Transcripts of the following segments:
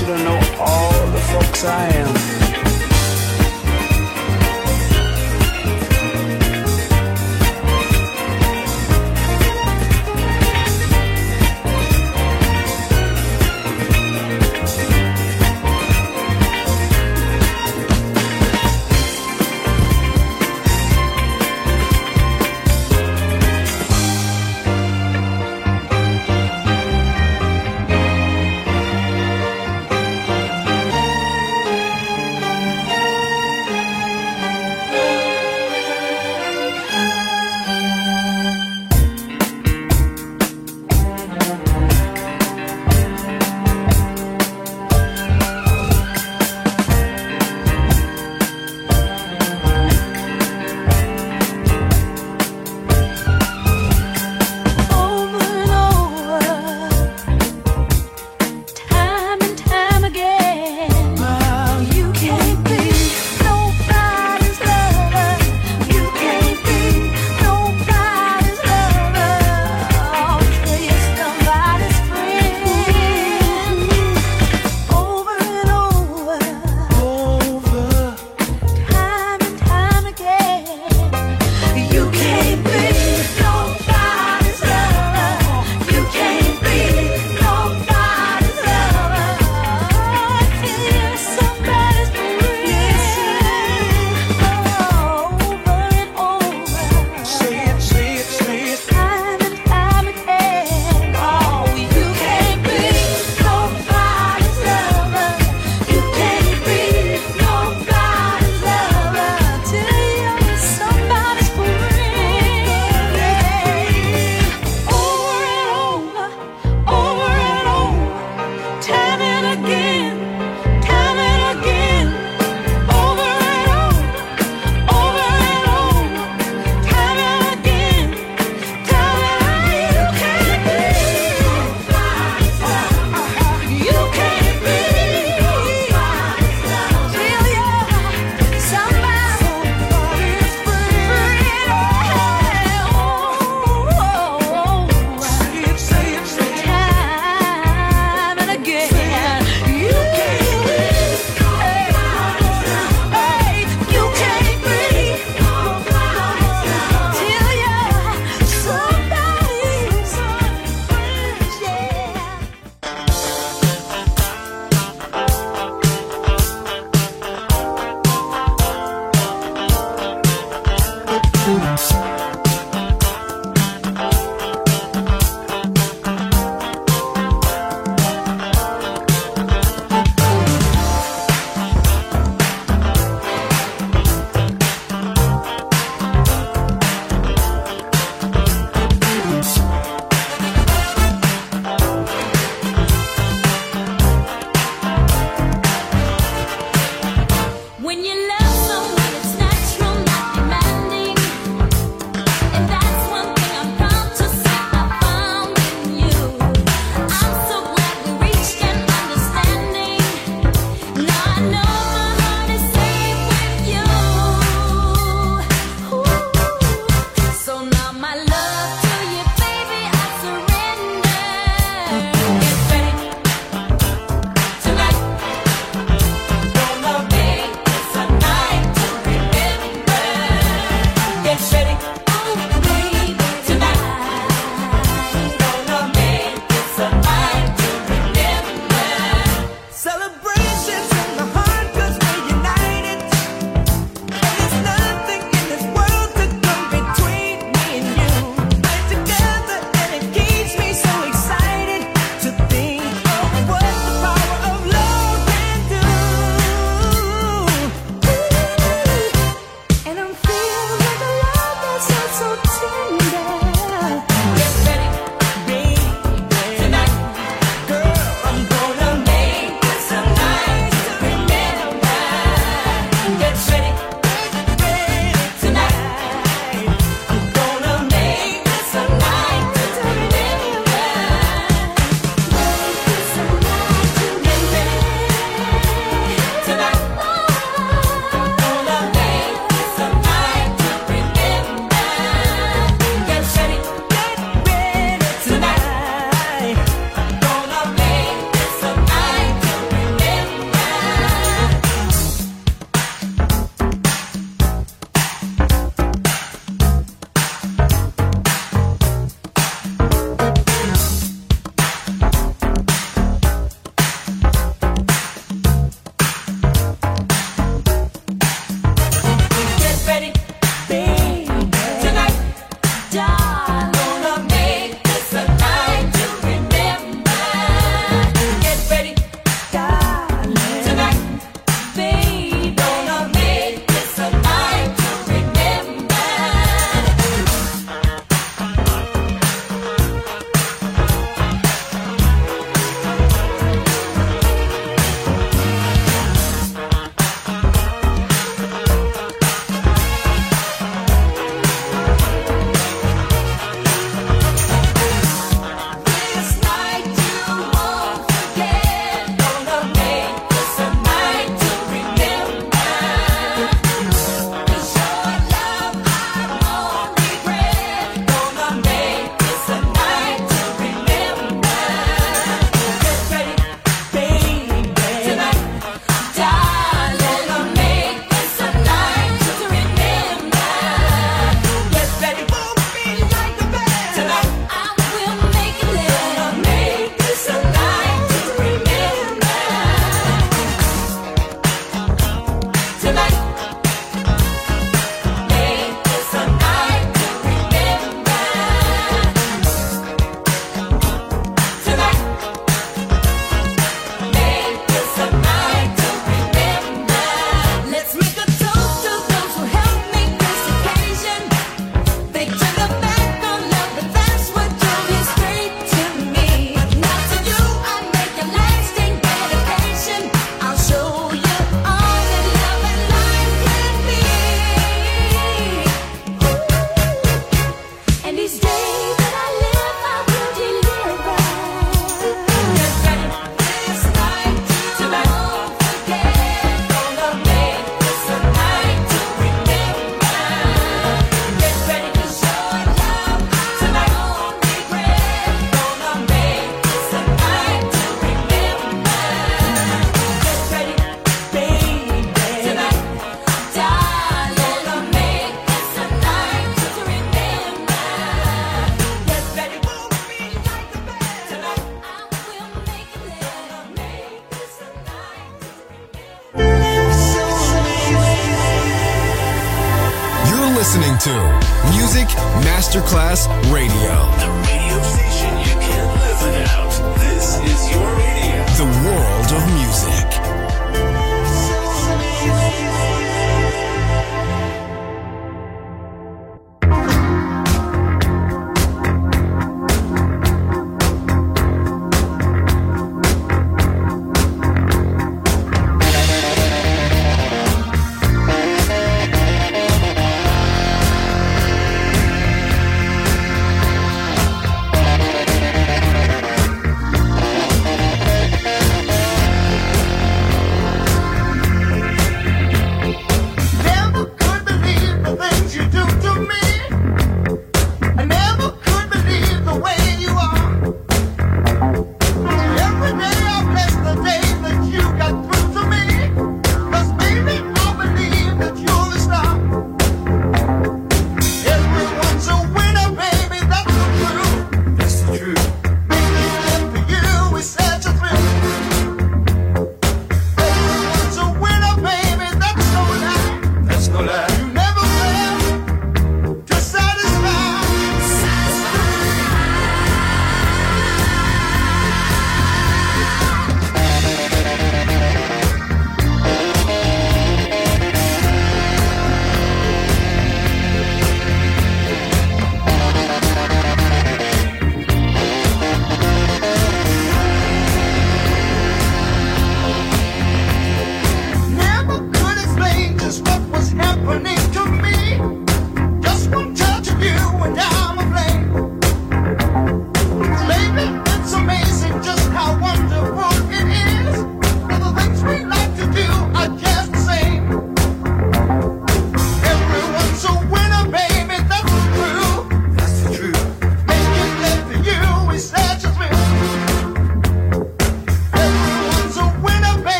You to know all the folks I am.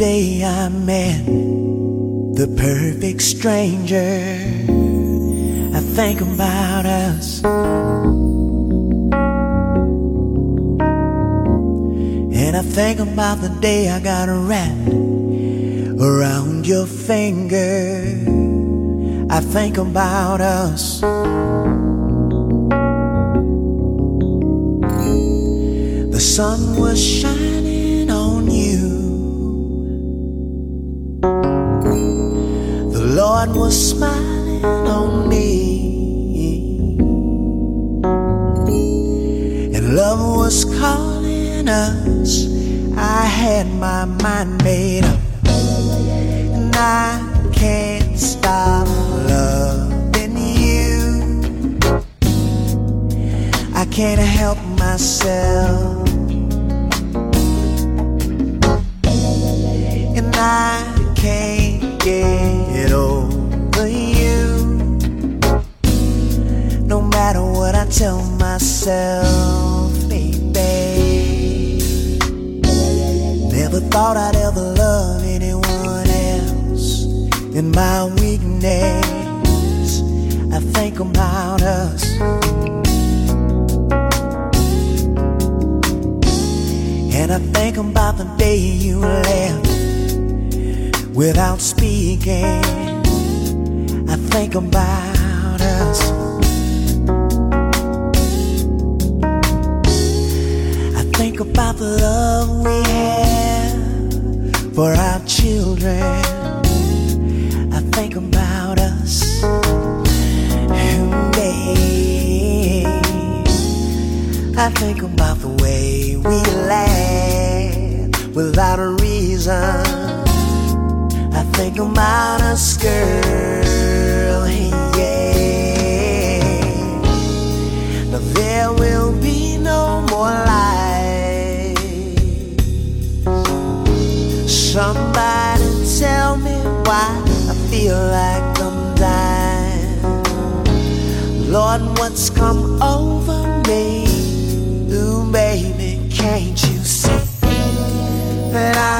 Day I met the perfect stranger. I think about us. And I think about the day I got wrapped around your finger. I think about us. The sun was shining I can't help myself, and I can't get over you. No matter what I tell myself, baby. Never thought I'd ever love anyone else. In my weakness, I think about us. And I think about the day you left without speaking. I think about us. I think about the love we have for our children. I think about us. I think about the way we laugh without a reason. I think about us, girl, yeah. Now there will be no more lies. Somebody tell me why I feel like I'm dying. Lord, what's come over? that I